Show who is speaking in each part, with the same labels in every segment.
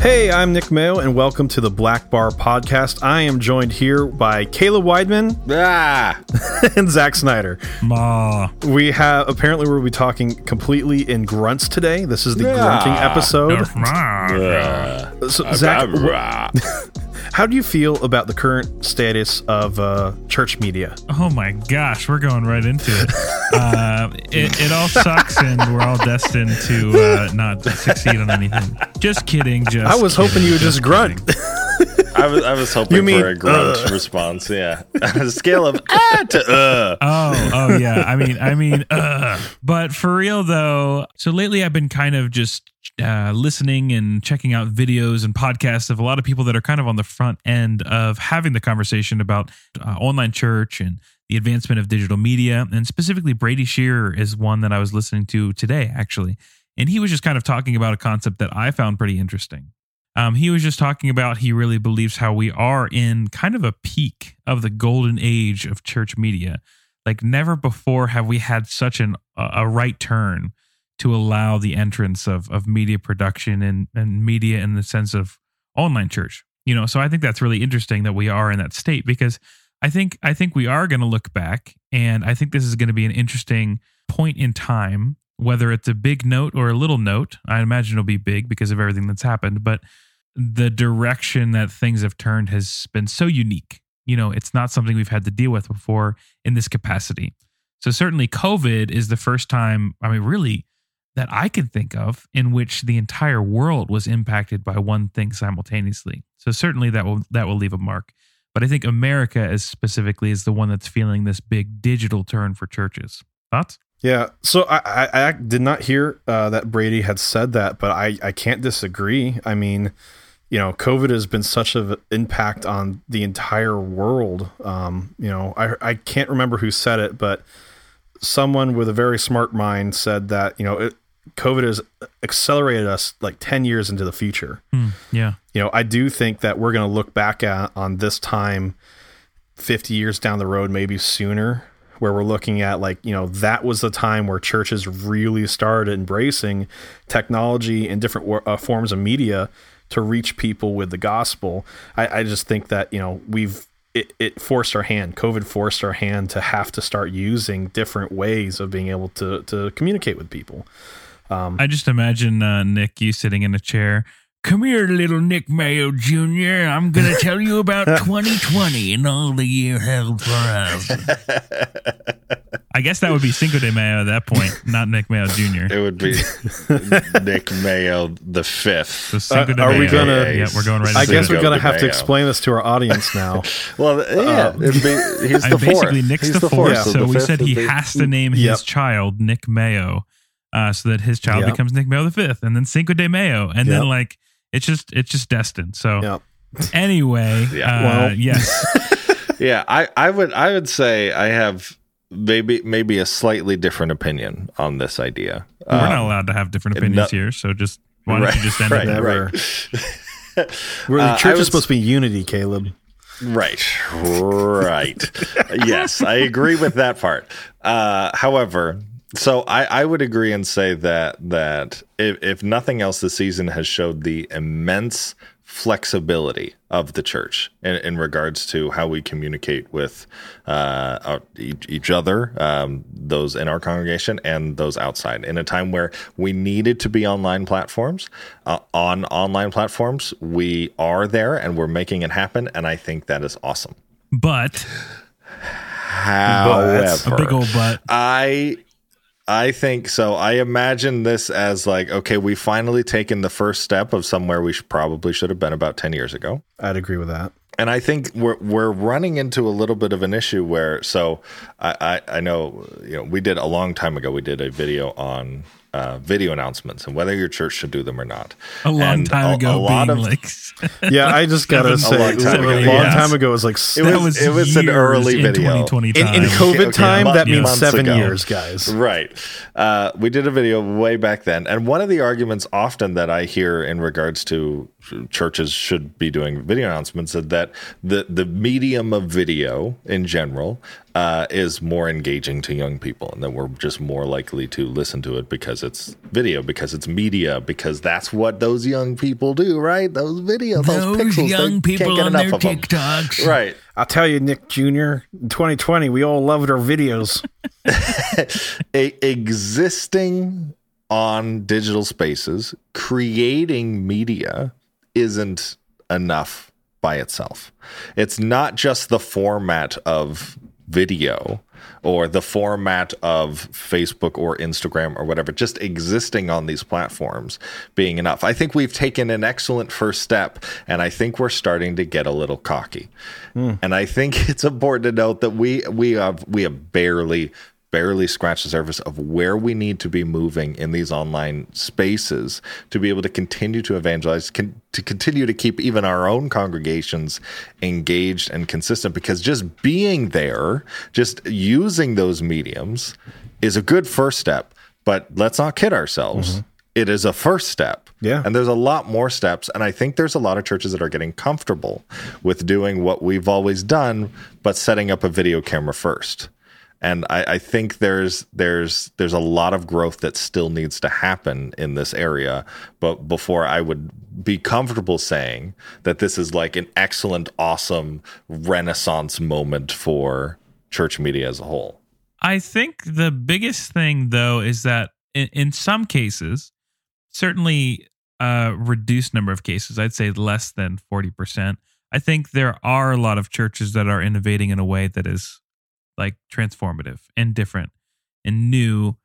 Speaker 1: Hey, I'm Nick Mayo, and welcome to the Blackbar Podcast. I am joined here by Caleb Weidman
Speaker 2: Ah,
Speaker 1: and Zach Snyder.
Speaker 3: Ma.
Speaker 1: We have apparently we'll be talking completely in grunts today. This is the
Speaker 2: Yeah.
Speaker 1: grunting episode.
Speaker 3: Ma.
Speaker 1: So, Zach, wh- how do you feel about the current status of uh, church media?
Speaker 3: Oh my gosh, we're going right into it. Uh, it, it all sucks, and we're all destined to uh, not succeed on anything. Just kidding. Just
Speaker 1: I was hoping you would just grunt.
Speaker 3: Kidding.
Speaker 2: I was I was hoping
Speaker 1: You mean,
Speaker 2: for a grunt
Speaker 1: uh.
Speaker 2: response. Yeah, On a scale of ah to uh.
Speaker 3: Oh, oh yeah. I mean, I mean, uh. But for real though, so lately I've been kind of just uh, listening and checking out videos and podcasts of a lot of people that are kind of on the front end of having the conversation about uh, online church and the advancement of digital media. And specifically, Brady Shearer is one that I was listening to today, actually. And he was just kind of talking about a concept that I found pretty interesting. Um, he was just talking about he really believes how we are in kind of a peak of the golden age of church media. Like never before have we had such an a right turn to allow the entrance of of media production and and media in the sense of online church. You know, so I think that's really interesting that we are in that state because I think I think we are going to look back and I think this is going to be an interesting point in time whether it's a big note or a little note. I imagine it'll be big because of everything that's happened, but the direction that things have turned has been so unique. You know, it's not something we've had to deal with before in this capacity. So certainly COVID is the first time, I mean really that I can think of in which the entire world was impacted by one thing simultaneously. So certainly that will that will leave a mark. But I think America as specifically is the one that's feeling this big digital turn for churches. Thoughts?
Speaker 1: Yeah, so I, I, I did not hear uh, that Brady had said that, but I, I can't disagree. I mean, you know, COVID has been such an impact on the entire world. Um, you know, I, I can't remember who said it, but someone with a very smart mind said that, you know, it, COVID has accelerated us like 10 years into the future.
Speaker 3: Hmm, yeah.
Speaker 1: You know, I do think that we're going to look back at on this time 50 years down the road, maybe sooner, where we're looking at like, you know, that was the time where churches really started embracing technology and different uh, forms of media to reach people with the gospel. I, I just think that, you know, we've, it, it forced our hand. COVID forced our hand to have to start using different ways of being able to, to communicate with people.
Speaker 3: I just imagine uh, Nick, you sitting in a chair. Come here, little Nick Mayo Jr. I'm going to tell you about 2020 and all the year held for us. I guess that would be Cinco de Mayo at that point, not Nick Mayo Jr.
Speaker 2: It would be Nick Mayo the fifth.
Speaker 3: So Cinco
Speaker 1: Uh,
Speaker 3: de
Speaker 1: are we gonna-
Speaker 3: Yeah, we're going right
Speaker 1: I guess we're going to
Speaker 2: de
Speaker 1: have to explain this to our audience now.
Speaker 2: Well, yeah, it'd be, he's
Speaker 3: I
Speaker 2: the
Speaker 3: basically
Speaker 2: fourth.
Speaker 3: Nick's
Speaker 2: He's
Speaker 3: the fourth.
Speaker 1: Yeah.
Speaker 3: So
Speaker 2: the
Speaker 3: we said he
Speaker 2: be-
Speaker 3: has to name
Speaker 1: Yep.
Speaker 3: his child Nick Mayo, uh, so that his child
Speaker 1: Yep.
Speaker 3: becomes Nick Mayo the fifth, and then Cinco de Mayo, and
Speaker 1: Yep.
Speaker 3: then like it's just it's just destined. So
Speaker 1: Yep.
Speaker 3: anyway,
Speaker 2: Yeah.
Speaker 3: uh,
Speaker 1: Well-
Speaker 3: yes,
Speaker 2: Yeah, I, I would I would say I have maybe maybe a slightly different opinion on this idea.
Speaker 3: we're not
Speaker 2: Um,
Speaker 3: allowed to have different opinions
Speaker 2: no-
Speaker 3: here. So just why don't
Speaker 2: Right,
Speaker 3: you just end
Speaker 2: right,
Speaker 3: it? there?
Speaker 2: Right.
Speaker 1: Where the
Speaker 2: Uh, I
Speaker 1: church
Speaker 2: would
Speaker 1: is supposed to be unity, Caleb.
Speaker 2: Right, right. yes, I agree with that part. Uh, however, so I, I would agree and say that that if, if nothing else, the season has showed the immense flexibility of the church in, in regards to how we communicate with uh, our, each, each other, um, those in our congregation and those outside. In a time where we needed to be online platforms, uh, on online platforms, we are there and we're making it happen. And I think that is awesome.
Speaker 3: But
Speaker 2: However,
Speaker 3: a big old but.
Speaker 2: I I think so. I imagine this as like, okay, we've finally taken the first step of somewhere we should, probably should have been about ten years ago.
Speaker 1: I'd agree with that.
Speaker 2: And I think we're we're running into a little bit of an issue where so I, I, I know you know we did a long time ago we did a video on uh, video announcements and whether your church should do them or not.
Speaker 3: A long
Speaker 2: And
Speaker 3: time
Speaker 2: a-
Speaker 3: ago,
Speaker 2: a lot
Speaker 3: being
Speaker 2: of
Speaker 3: like
Speaker 1: Yeah, I just gotta say,
Speaker 2: A long time
Speaker 1: a
Speaker 2: ago,
Speaker 1: long
Speaker 3: yes.
Speaker 1: time ago it was like
Speaker 2: It was-
Speaker 3: was
Speaker 2: it was an early video.
Speaker 3: 2020
Speaker 1: in,
Speaker 3: time.
Speaker 1: in COVID
Speaker 2: Okay,
Speaker 1: time.
Speaker 2: month-
Speaker 1: that means seven
Speaker 2: ago.
Speaker 1: years, guys.
Speaker 2: Right. Uh, we did a video way back then. And one of the arguments often that I hear in regards to churches should be doing video announcements is that the, the medium of video in general uh, is more engaging to young people, and that we're just more likely to listen to it because it's video, because it's media, because that's what those young people do, right? Those videos, those,
Speaker 3: Those
Speaker 2: pixels,
Speaker 3: young people
Speaker 2: can't get
Speaker 3: on
Speaker 2: enough
Speaker 3: their
Speaker 2: of them.
Speaker 3: TikToks.
Speaker 2: right?
Speaker 1: I'll tell you, Nick Jr., in 2020, we all loved our videos.
Speaker 2: a, existing on digital spaces, creating media isn't enough by itself. It's not just the format of video or the format of Facebook or Instagram or whatever, just existing on these platforms being enough. I think we've taken an excellent first step, and I think we're starting to get a little cocky. Hmm. And I think it's important to note that we we have we have barely barely scratch the surface of where we need to be moving in these online spaces to be able to continue to evangelize, con- to continue to keep even our own congregations engaged and consistent. Because just being there, just using those mediums is a good first step. But let's not kid ourselves. Mm-hmm. It is a first step.
Speaker 1: Yeah.
Speaker 2: And there's a lot more steps. And I think there's a lot of churches that are getting comfortable with doing what we've always done, but setting up a video camera first and I, I think there's there's there's a lot of growth that still needs to happen in this area but before i would be comfortable saying that this is like an excellent awesome renaissance moment for church media as a whole
Speaker 3: I think the biggest thing, though, is that in, in some cases, certainly a reduced number of cases, I'd say less than 40%. I think there are a lot of churches that are innovating in a way that is like transformative and different and new.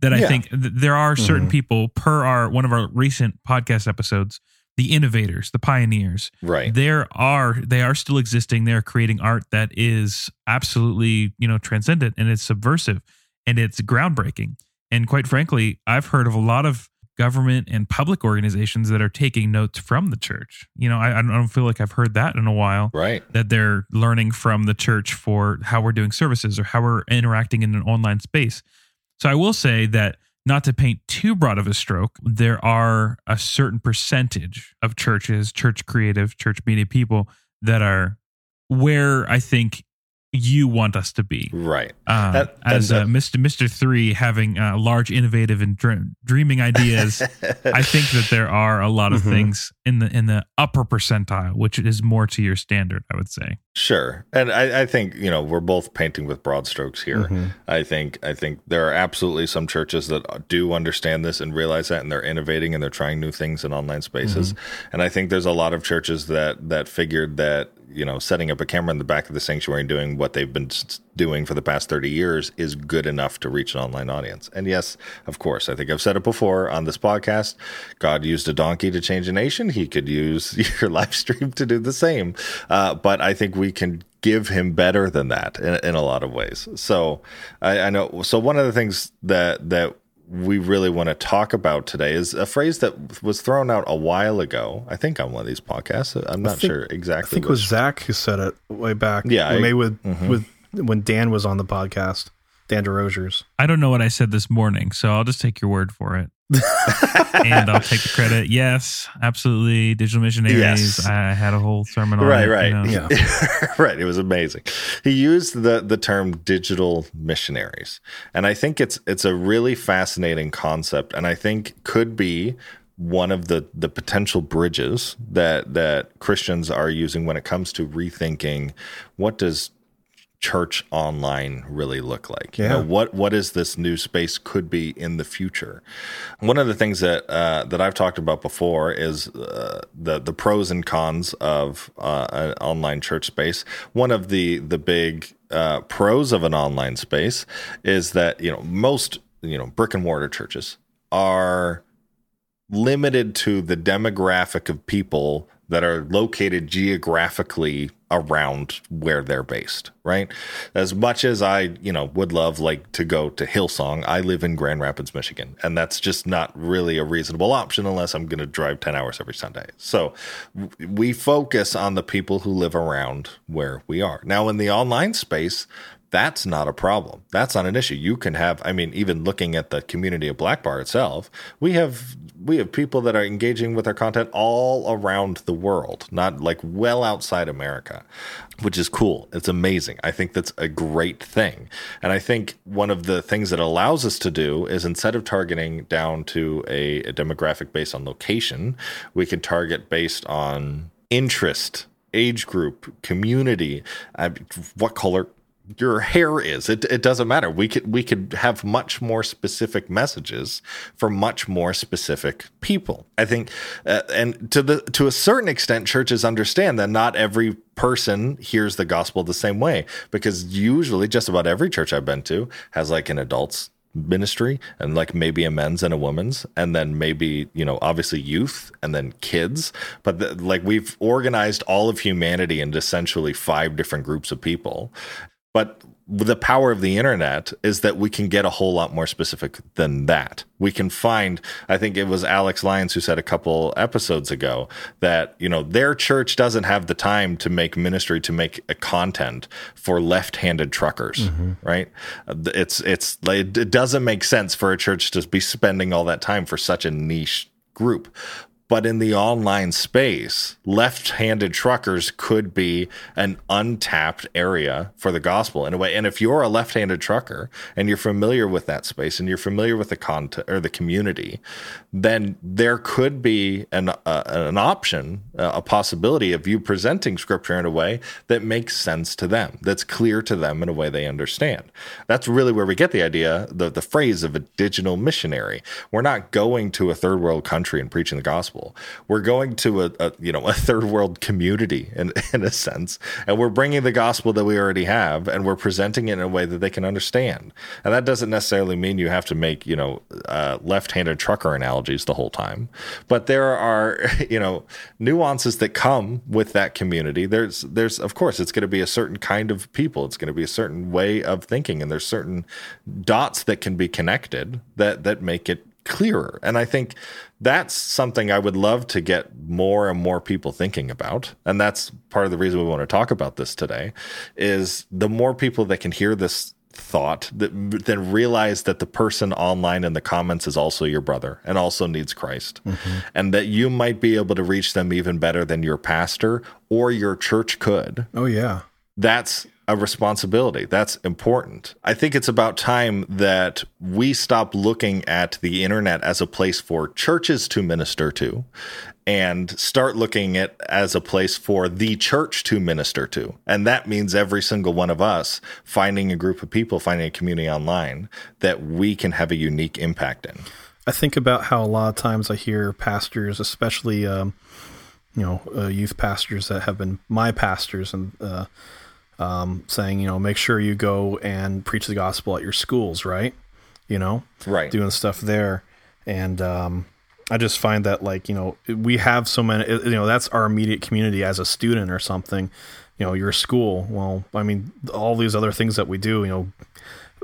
Speaker 3: That I
Speaker 2: Yeah.
Speaker 3: think th- there are certain
Speaker 1: Mhm.
Speaker 3: people, per our one of our recent podcast episodes, the innovators, the pioneers,
Speaker 2: right
Speaker 3: there are they are still existing they're creating art that is absolutely you know transcendent and it's subversive and it's groundbreaking and quite frankly i've heard of a lot of government and public organizations that are taking notes from the church. You know i, I don't feel like i've heard that in a while.
Speaker 2: Right.
Speaker 3: That they're learning from the church for how we're doing services or how we're interacting in an online space. So I will say that not to paint too broad of a stroke, there are a certain percentage of churches, church creative, church media people that are where I think you want us to be.
Speaker 2: right
Speaker 3: Uh,
Speaker 2: That-
Speaker 3: as
Speaker 2: that-
Speaker 3: uh, Mr. Mr. Three having uh, large, innovative, and dr- dreaming ideas, I think that there are a lot of
Speaker 1: Mhm.
Speaker 3: things in the in the upper percentile, which is more to your standard, I would say.
Speaker 2: Sure, and I, I think you know we're both painting with broad strokes here.
Speaker 1: Mhm.
Speaker 2: I think I think there are absolutely some churches that do understand this and realize that, and they're innovating and they're trying new things in online spaces. And I think there's a lot of churches that that figured that you know setting up a camera in the back of the sanctuary and doing what they've been doing for the past 30 years is good enough to reach an online audience. And yes, of course, I think I've said it before on this podcast. God used a donkey to change a nation. He could use your live stream to do the same. Uh, but I think we can give him better than that in, in a lot of ways. So I, I know. So one of the things that that we really want to talk about today is a phrase that was thrown out a while ago. I think on one of these podcasts. I'm not
Speaker 1: think-
Speaker 2: sure exactly.
Speaker 1: I
Speaker 2: exactly.
Speaker 1: think it was Zach who said it way back.
Speaker 2: Yeah, I-
Speaker 1: maybe with
Speaker 2: Mhm.
Speaker 1: with when Dan was on the podcast, Dan DeRosiers.
Speaker 3: I don't know what I said this morning, so I'll just take your word for it. And I'll take the credit. Yes, absolutely. Digital missionaries.
Speaker 2: Yes.
Speaker 3: I had a whole sermon on
Speaker 2: right
Speaker 3: it. you
Speaker 2: right
Speaker 3: know.
Speaker 1: Yeah.
Speaker 2: right it was amazing he used the the term digital missionaries and i think it's it's a really fascinating concept and i think could be one of the the potential bridges that that christians are using when it comes to rethinking what does church online really look like? You know what what is this new space could be in the future? One of the things that uh, that I've talked about before is uh, the the pros and cons of uh, an online church space. One of the the big uh, pros of an online space is that you know most you know brick and mortar churches are limited to the demographic of people that are located geographically around where they're based, right? As much as I, you know, would love like to go to Hillsong, I live in Grand Rapids, Michigan, and that's just not really a reasonable option unless I'm going to drive 10 hours every Sunday. So we focus on the people who live around where we are. Now in the online space, that's not a problem. That's not an issue. You can have, I mean, even looking at the community of Blackbar itself, we have we have people that are engaging with our content all around the world, not like well outside America, which is cool. It's amazing. I think that's a great thing. And I think one of the things that allows us to do is instead of targeting down to a, a demographic based on location, we can target based on interest, age group, community, uh, what color your hair is. It, it doesn't matter. We could we could have much more specific messages for much more specific people. I think, uh, and to the to a certain extent, churches understand that not every person hears the gospel the same way because usually just about every church I've been to has like an adults ministry and like maybe a men's and a woman's and then maybe you know obviously youth and then kids but the, like we've organized all of humanity into essentially five different groups of people but the power of the internet is that we can get a whole lot more specific than that. We can find, I think it was Alex Lyons who said a couple episodes ago that, you know, their church doesn't have the time to make ministry, to make a content for left handed truckers, mm-hmm. right? It's, it's, it doesn't make sense for a church to be spending all that time for such a niche group. But in the online space, left handed truckers could be an untapped area for the gospel in a way. And if you're a left handed trucker and you're familiar with that space and you're familiar with the content or the community, then there could be an, uh, an option, uh, a possibility of you presenting scripture in a way that makes sense to them, that's clear to them in a way they understand. That's really where we get the idea, the, the phrase of a digital missionary. We're not going to a third world country and preaching the gospel we're going to a, a, you know a third world community in in a sense, and we're bringing the gospel that we already have, and we're presenting it in a way that they can understand. And that doesn't necessarily mean you have to make you know uh, left-handed trucker analogies the whole time, but there are you know nuances that come with that community. There's there's of course it's going to be a certain kind of people. It's going to be a certain way of thinking, and there's certain dots that can be connected that that make it clearer. And I think that's something I would love to get more and more people thinking about. And that's part of the reason we want to talk about this today is the more people that can hear this thought that then realize that the person online in the comments is also your brother and also needs Christ mm-hmm. and that you might be able to reach them even better than your pastor or your church could.
Speaker 1: Oh yeah.
Speaker 2: That's a responsibility. That's important. I think it's about time that we stop looking at the internet as a place for churches to minister to and start looking at as a place for the church to minister to. And that means every single one of us finding a group of people, finding a community online that we can have a unique impact in.
Speaker 1: I think about how a lot of times I hear pastors, especially, um, you know, uh, youth pastors that have been my pastors and, uh, um, saying, you know, make sure you go and preach the gospel at your schools, right? You know,
Speaker 2: right,
Speaker 1: doing stuff there, and um, I just find that like you know we have so many, you know, that's our immediate community as a student or something. You know, your school. Well, I mean, all these other things that we do, you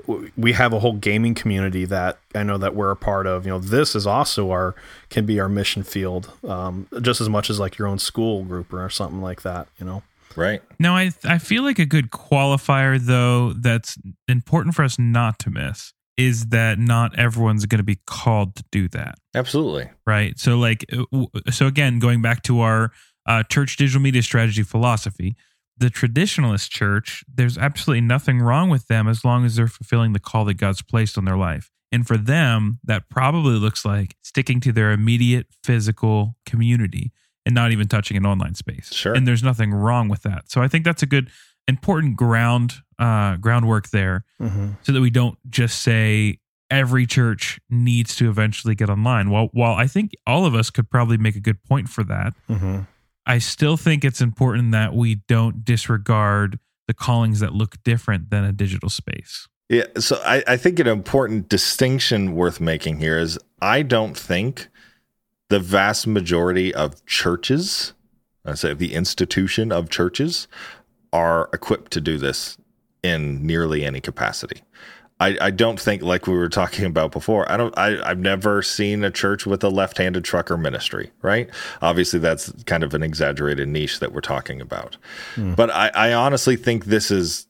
Speaker 1: know, we have a whole gaming community that I know that we're a part of. You know, this is also our can be our mission field, um, just as much as like your own school group or something like that. You know.
Speaker 2: Right.
Speaker 3: Now, I I feel like a good qualifier though that's important for us not to miss is that not everyone's going to be called to do that.
Speaker 2: Absolutely.
Speaker 3: Right. So like uh, so again going back to our uh, church digital media strategy philosophy, the traditionalist church, there's absolutely nothing wrong with them as long as they're fulfilling the call that God's placed on their life. And for them, that probably looks like sticking to their immediate physical community and not even touching an online space.
Speaker 2: Sure.
Speaker 3: And there's nothing wrong with that. So I think that's a good important ground uh groundwork there mm-hmm. so that we don't just say every church needs to eventually get online. While while I think all of us could probably make a good point for that, mm-hmm. I still think it's important that we don't disregard the callings that look different than a digital space.
Speaker 2: Yeah, so I, I think an important distinction worth making here is I don't think the vast majority of churches, I say the institution of churches, are equipped to do this in nearly any capacity. I, I don't think like we were talking about before. I don't I, I've never seen a church with a left-handed trucker ministry, right? Obviously that's kind of an exaggerated niche that we're talking about. Mm. But I, I honestly think this is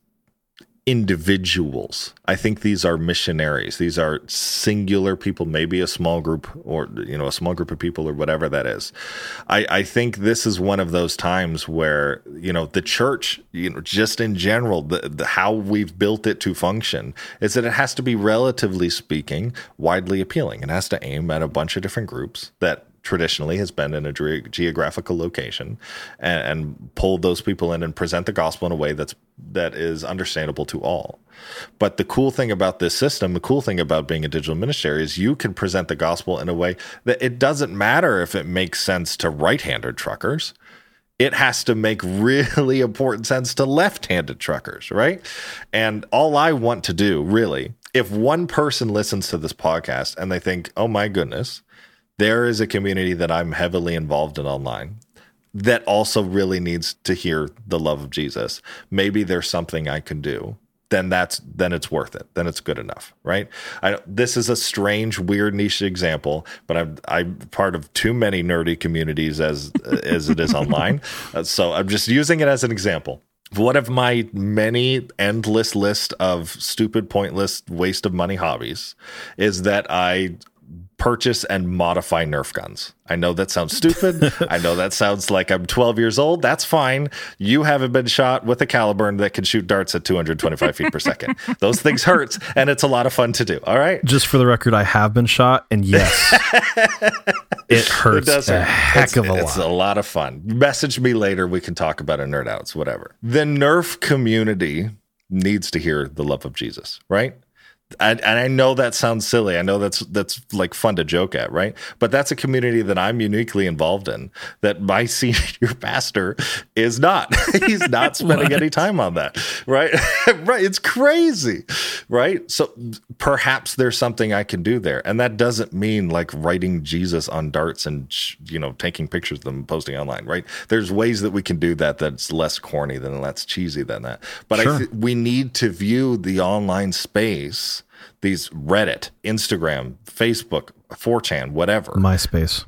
Speaker 2: individuals. I think these are missionaries. These are singular people, maybe a small group or you know a small group of people or whatever that is. I, I think this is one of those times where you know the church, you know, just in general, the, the how we've built it to function is that it has to be relatively speaking widely appealing. It has to aim at a bunch of different groups that traditionally has been in a ge- geographical location and, and pull those people in and present the gospel in a way that's that is understandable to all. But the cool thing about this system, the cool thing about being a digital ministry is you can present the gospel in a way that it doesn't matter if it makes sense to right-handed truckers. It has to make really important sense to left-handed truckers, right? And all I want to do, really, if one person listens to this podcast and they think, "Oh my goodness, there is a community that I'm heavily involved in online that also really needs to hear the love of Jesus. Maybe there's something I can do. Then that's then it's worth it. Then it's good enough, right? I, this is a strange, weird niche example, but I'm I'm part of too many nerdy communities as as it is online. Uh, so I'm just using it as an example one of my many endless list of stupid pointless waste of money hobbies is that i purchase and modify Nerf guns. I know that sounds stupid. I know that sounds like I'm 12 years old. That's fine. You haven't been shot with a caliburn that can shoot darts at 225 feet per second. Those things hurt, and it's a lot of fun to do. All right.
Speaker 1: Just for the record, I have been shot, and yes, it hurts it does a hurt. heck
Speaker 2: it's,
Speaker 1: of a
Speaker 2: it's
Speaker 1: lot.
Speaker 2: It's a lot of fun. Message me later. We can talk about a nerd outs, whatever. The Nerf community needs to hear the love of Jesus, right? And, and I know that sounds silly. I know that's that's like fun to joke at, right? But that's a community that I'm uniquely involved in. That my senior pastor is not. He's not spending any time on that, right? right. It's crazy, right? So perhaps there's something I can do there, and that doesn't mean like writing Jesus on darts and you know taking pictures of them and posting online, right? There's ways that we can do that that's less corny than that's cheesy than that. But sure. I th- we need to view the online space these Reddit, Instagram, Facebook, 4chan, whatever.
Speaker 1: MySpace.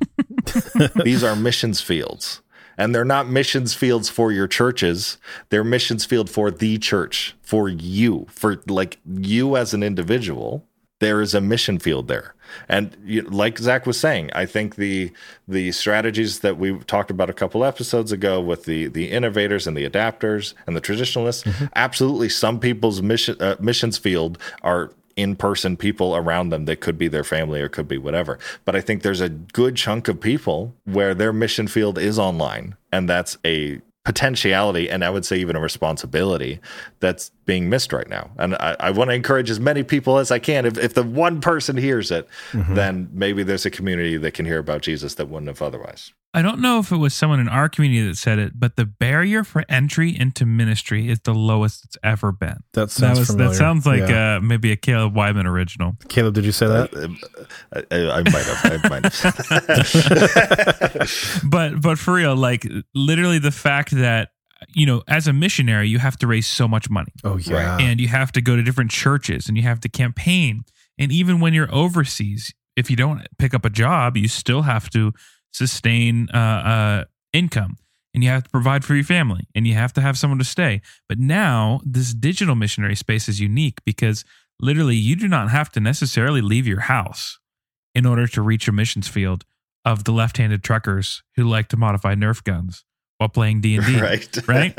Speaker 2: these are missions fields. And they're not missions fields for your churches. They're missions field for the church, for you, for like you as an individual. There is a mission field there. And you, like Zach was saying, I think the the strategies that we talked about a couple episodes ago with the the innovators and the adapters and the traditionalists, mm-hmm. absolutely, some people's mission uh, missions field are in person people around them that could be their family or could be whatever. But I think there's a good chunk of people where their mission field is online. And that's a potentiality and I would say even a responsibility that's being missed right now. And I, I want to encourage as many people as I can. If, if the one person hears it, mm-hmm. then maybe there's a community that can hear about Jesus that wouldn't have otherwise.
Speaker 3: I don't know if it was someone in our community that said it, but the barrier for entry into ministry is the lowest it's ever been.
Speaker 1: That sounds that, was,
Speaker 3: that sounds like yeah. uh, maybe a Caleb Wyman original.
Speaker 1: Caleb, did you say that?
Speaker 2: Uh, I, I, might have. I might
Speaker 3: have. but but for real, like literally the fact that you know, as a missionary, you have to raise so much money.
Speaker 1: Oh yeah,
Speaker 3: and you have to go to different churches and you have to campaign. And even when you're overseas, if you don't pick up a job, you still have to sustain uh, uh, income and you have to provide for your family and you have to have someone to stay. But now this digital missionary space is unique because literally you do not have to necessarily leave your house in order to reach a missions field of the left-handed truckers who like to modify Nerf guns while playing D and D. Right. Right.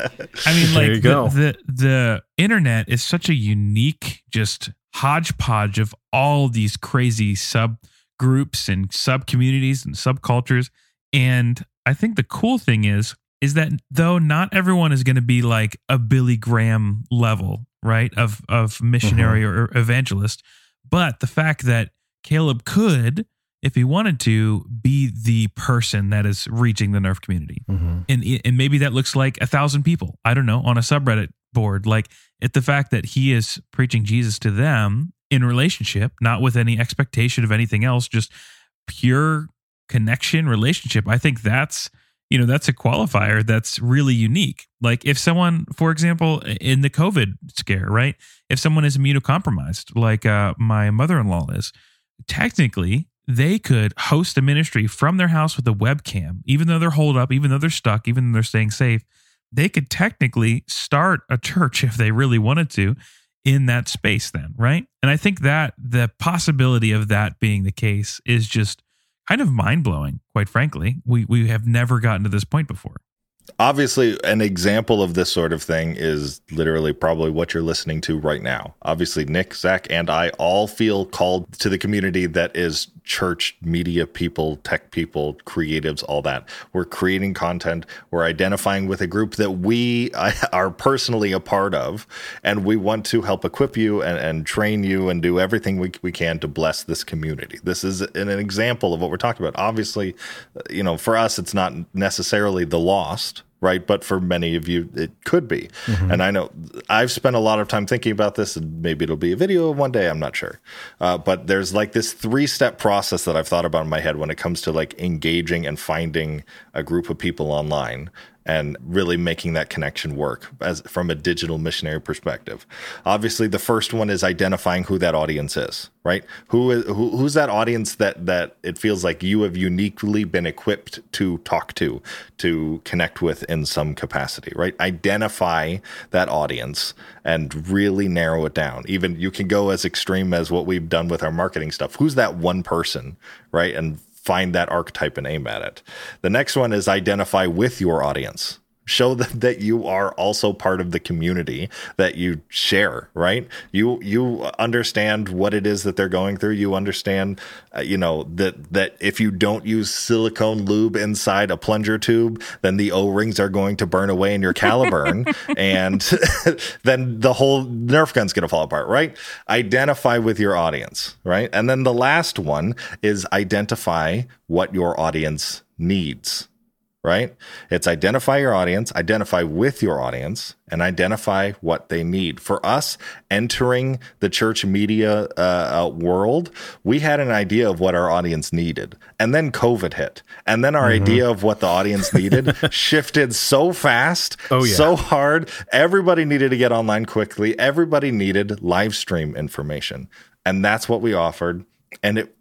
Speaker 3: I mean, like the, the the internet is such a unique, just hodgepodge of all these crazy sub groups and sub communities and subcultures. And I think the cool thing is, is that though not everyone is going to be like a Billy Graham level, right, of of missionary mm-hmm. or evangelist, but the fact that Caleb could, if he wanted to, be the person that is reaching the Nerf community, mm-hmm. and and maybe that looks like a thousand people. I don't know on a subreddit board. Like it, the fact that he is preaching Jesus to them in relationship, not with any expectation of anything else, just pure connection relationship. I think that's you know that's a qualifier that's really unique. Like if someone, for example, in the COVID scare, right? If someone is immunocompromised, like uh, my mother-in-law is, technically they could host a ministry from their house with a webcam, even though they're holed up, even though they're stuck, even though they're staying safe. They could technically start a church if they really wanted to in that space then, right? And I think that the possibility of that being the case is just kind of mind-blowing, quite frankly. We we have never gotten to this point before
Speaker 2: obviously an example of this sort of thing is literally probably what you're listening to right now. Obviously nick zach and i all feel called to the community that is church media people tech people creatives all that. We're creating content. We're identifying with a group that we are personally a part of and we want to help equip you and, and train you and do everything we, we can to bless this community. This is an, an example of what we're talking about. Obviously you know for us it's not necessarily the lost right? But for many of you, it could be. Mm-hmm. And I know I've spent a lot of time thinking about this, and maybe it'll be a video one day. I'm not sure. Uh, but there's like this three step process that I've thought about in my head when it comes to like engaging and finding a group of people online and really making that connection work as from a digital missionary perspective. Obviously, the first one is identifying who that audience is, right? Who is who, who's that audience that that it feels like you have uniquely been equipped to talk to, to connect with in some capacity, right? Identify that audience and really narrow it down. Even you can go as extreme as what we've done with our marketing stuff. Who's that one person, right? And find that archetype and aim at it. The next one is identify with your audience. Show them that you are also part of the community that you share, right? You you understand what it is that they're going through. You understand, uh, you know that that if you don't use silicone lube inside a plunger tube, then the O rings are going to burn away in your caliburn, and then the whole Nerf gun's going to fall apart, right? Identify with your audience, right? And then the last one is identify what your audience needs right? It's identify your audience, identify with your audience, and identify what they need. For us entering the church media uh, uh, world, we had an idea of what our audience needed. And then COVID hit. And then our mm-hmm. idea of what the audience needed shifted so fast, oh, yeah. so hard. Everybody needed to get online quickly, everybody needed live stream information. And that's what we offered and it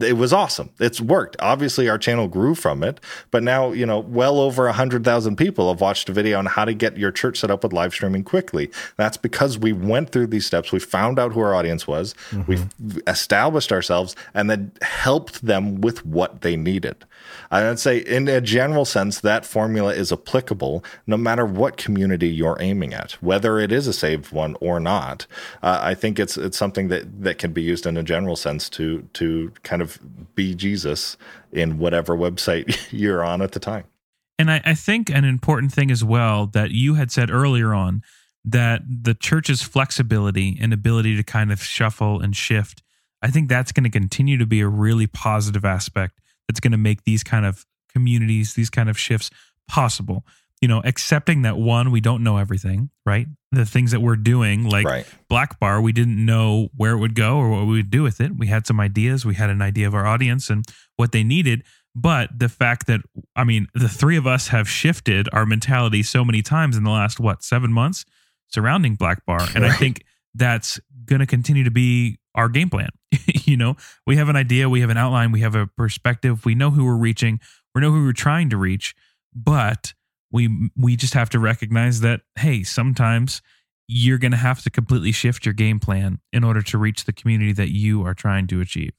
Speaker 2: it was awesome. It's worked. Obviously, our channel grew from it, but now you know well over a hundred thousand people have watched a video on how to get your church set up with live streaming quickly. That's because we went through these steps. We found out who our audience was. Mm-hmm. We established ourselves, and then helped them with what they needed. I'd say, in a general sense, that formula is applicable no matter what community you're aiming at, whether it is a saved one or not. Uh, I think it's it's something that that can be used in a general sense to to kind of be Jesus in whatever website you're on at the time.
Speaker 3: And I, I think an important thing as well that you had said earlier on that the church's flexibility and ability to kind of shuffle and shift, I think that's going to continue to be a really positive aspect that's going to make these kind of communities, these kind of shifts possible. You know, accepting that one, we don't know everything, right? The things that we're doing, like right. Blackbar, we didn't know where it would go or what we would do with it. We had some ideas, we had an idea of our audience and what they needed. But the fact that, I mean, the three of us have shifted our mentality so many times in the last, what, seven months surrounding Blackbar. And right. I think that's going to continue to be our game plan. you know, we have an idea, we have an outline, we have a perspective, we know who we're reaching, we know who we're trying to reach, but we we just have to recognize that hey, sometimes you're going to have to completely shift your game plan in order to reach the community that you are trying to achieve.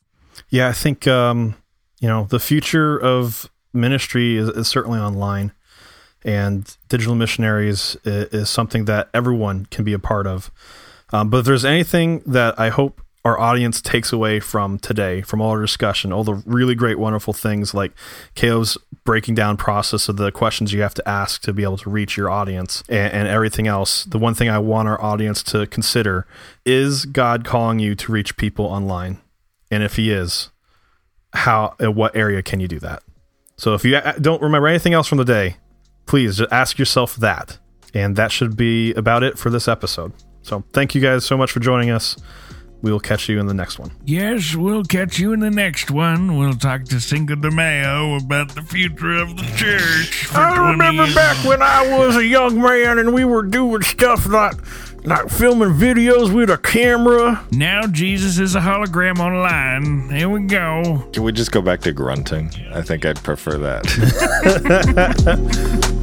Speaker 1: Yeah, I think um, you know the future of ministry is, is certainly online, and digital missionaries is, is, something that everyone can be a part of. Um, but if there's anything that I hope our audience takes away from today, from all our discussion, all the really great, wonderful things like Caleb's breaking down process of the questions you have to ask to be able to reach your audience and, and everything else. The one thing I want our audience to consider is God calling you to reach people online? And if He is, how, in what area can you do that? So if you uh, don't remember anything else from the day, please just ask yourself that. And that should be about it for this episode. So thank you guys so much for joining us. We will catch you in the next one.
Speaker 4: Yes, we'll catch you in the next one. We'll talk to Cinco de Mayo about the future of the church.
Speaker 5: I remember years. back when I was a young man and we were doing stuff like like filming videos with a camera.
Speaker 4: Now Jesus is a hologram online. Here we go.
Speaker 2: Can we just go back to grunting? I think I'd prefer that.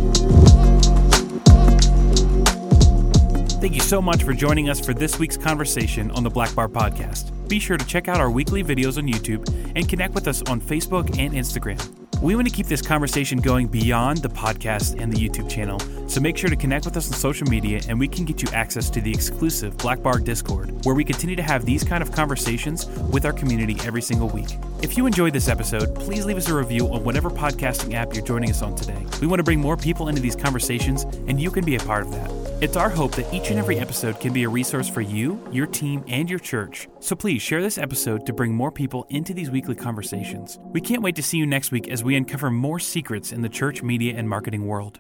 Speaker 3: Thank you so much for joining us for this week's conversation on the Blackbar Podcast. Be sure to check out our weekly videos on YouTube and connect with us on Facebook and Instagram. We want to keep this conversation going beyond the podcast and the YouTube channel, so make sure to connect with us on social media and we can get you access to the exclusive Blackbar Discord, where we continue to have these kind of conversations with our community every single week. If you enjoyed this episode, please leave us a review on whatever podcasting app you're joining us on today. We want to bring more people into these conversations, and you can be a part of that. It's our hope that each and every episode can be a resource for you, your team, and your church. So please share this episode to bring more people into these weekly conversations. We can't wait to see you next week as we uncover more secrets in the church, media, and marketing world.